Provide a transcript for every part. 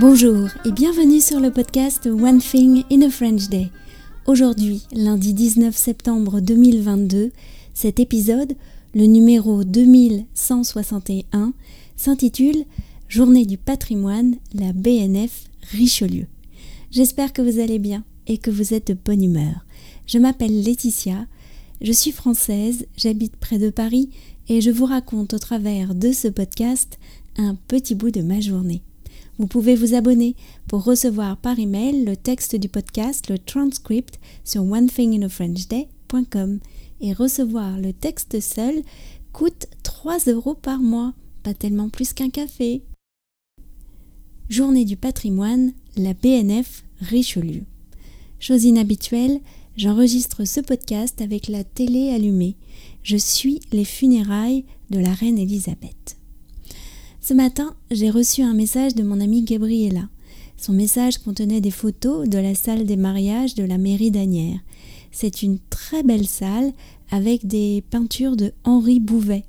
Bonjour et bienvenue sur le podcast One Thing in a French Day. Aujourd'hui, lundi 19 septembre 2022, cet épisode, le numéro 2161, s'intitule Journée du patrimoine, la BNF Richelieu. J'espère que vous allez bien et que vous êtes de bonne humeur. Je m'appelle Laetitia, je suis française, j'habite près de Paris et je vous raconte au travers de ce podcast un petit bout de ma journée. Vous pouvez vous abonner pour recevoir par email le texte du podcast, le transcript sur onethinginafrenchday.com et recevoir le texte seul coûte 3 euros par mois, pas tellement plus qu'un café. Journée du patrimoine, la BNF Richelieu. Chose inhabituelle, j'enregistre ce podcast avec la télé allumée. Je suis les funérailles de la reine Elisabeth. Ce matin, j'ai reçu un message de mon amie Gabriella. Son message contenait des photos de la salle des mariages de la mairie d'Anières. C'est une très belle salle avec des peintures de Henri Bouvet,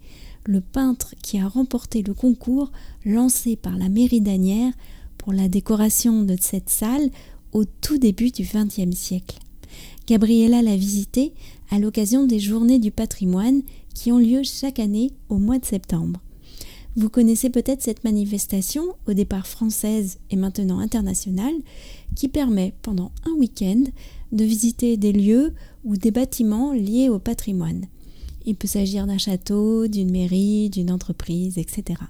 le peintre qui a remporté le concours lancé par la mairie d'Anières pour la décoration de cette salle au tout début du XXe siècle. Gabriella l'a visité à l'occasion des Journées du patrimoine qui ont lieu chaque année au mois de septembre. Vous connaissez peut-être cette manifestation, au départ française et maintenant internationale, qui permet pendant un week-end de visiter des lieux ou des bâtiments liés au patrimoine. Il peut s'agir d'un château, d'une mairie, d'une entreprise, etc.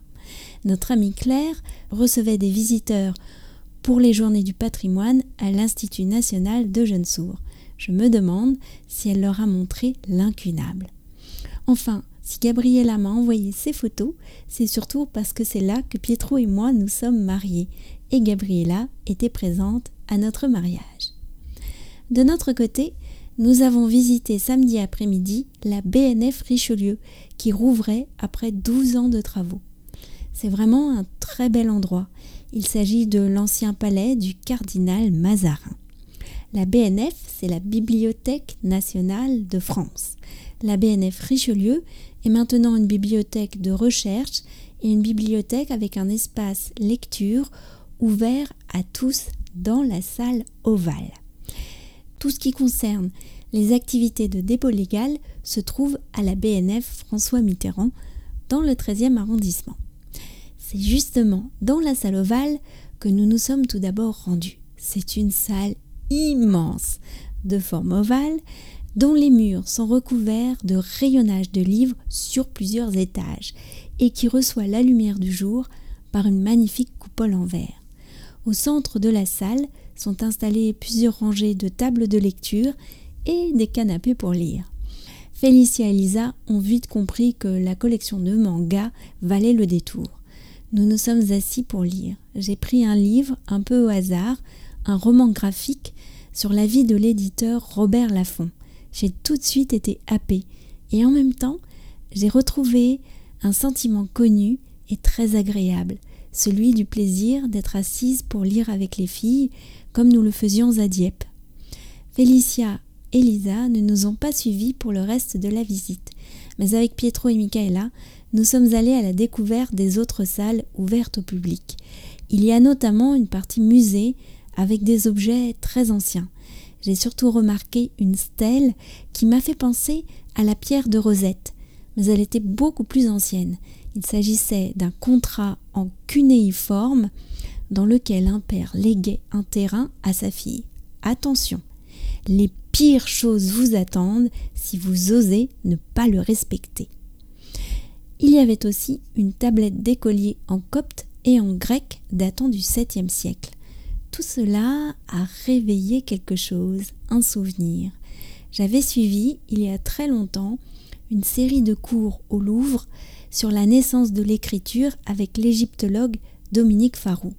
Notre amie Claire recevait des visiteurs pour les journées du patrimoine à l'Institut national de jeunes sourds. Je me demande si elle leur a montré l'incunable. Enfin, si Gabriella m'a envoyé ces photos, c'est surtout parce que c'est là que Pietro et moi nous sommes mariés et Gabriella était présente à notre mariage. De notre côté, nous avons visité samedi après-midi la BNF Richelieu qui rouvrait après 12 ans de travaux. C'est vraiment un très bel endroit. Il s'agit de l'ancien palais du cardinal Mazarin. La BNF, c'est la Bibliothèque nationale de France. La BNF Richelieu est maintenant une bibliothèque de recherche et une bibliothèque avec un espace lecture ouvert à tous dans la salle ovale. Tout ce qui concerne les activités de dépôt légal se trouve à la BNF François Mitterrand dans le 13e arrondissement. C'est justement dans la salle ovale que nous nous sommes tout d'abord rendus. C'est une salle immense, de forme ovale, dont les murs sont recouverts de rayonnage de livres sur plusieurs étages et qui reçoit la lumière du jour par une magnifique coupole en verre. Au centre de la salle sont installées plusieurs rangées de tables de lecture et des canapés pour lire. Félicia et Lisa ont vite compris que la collection de mangas valait le détour. Nous nous sommes assis pour lire. J'ai pris un livre un peu au hasard, un roman graphique sur la vie de l'éditeur Robert Laffont j'ai tout de suite été happée et en même temps, j'ai retrouvé un sentiment connu et très agréable, celui du plaisir d'être assise pour lire avec les filles, comme nous le faisions à Dieppe. Félicia et Lisa ne nous ont pas suivis pour le reste de la visite, mais avec Pietro et Michaela, nous sommes allés à la découverte des autres salles ouvertes au public. Il y a notamment une partie musée avec des objets très anciens j'ai surtout remarqué une stèle qui m'a fait penser à la pierre de Rosette, mais elle était beaucoup plus ancienne. Il s'agissait d'un contrat en cunéiforme dans lequel un père léguait un terrain à sa fille. Attention, les pires choses vous attendent si vous osez ne pas le respecter. Il y avait aussi une tablette d'écolier en copte et en grec datant du 7e siècle. Tout cela a réveillé quelque chose, un souvenir. J'avais suivi, il y a très longtemps, une série de cours au Louvre sur la naissance de l'écriture avec l'égyptologue Dominique Farou.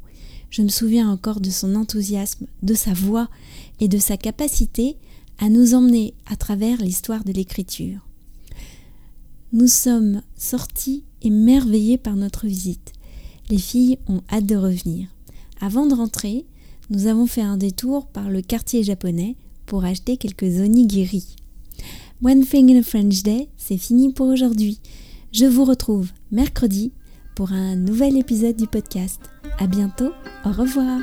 Je me souviens encore de son enthousiasme, de sa voix et de sa capacité à nous emmener à travers l'histoire de l'écriture. Nous sommes sortis émerveillés par notre visite. Les filles ont hâte de revenir. Avant de rentrer, nous avons fait un détour par le quartier japonais pour acheter quelques onigiri. One Thing in a French Day, c'est fini pour aujourd'hui. Je vous retrouve mercredi pour un nouvel épisode du podcast. À bientôt, au revoir.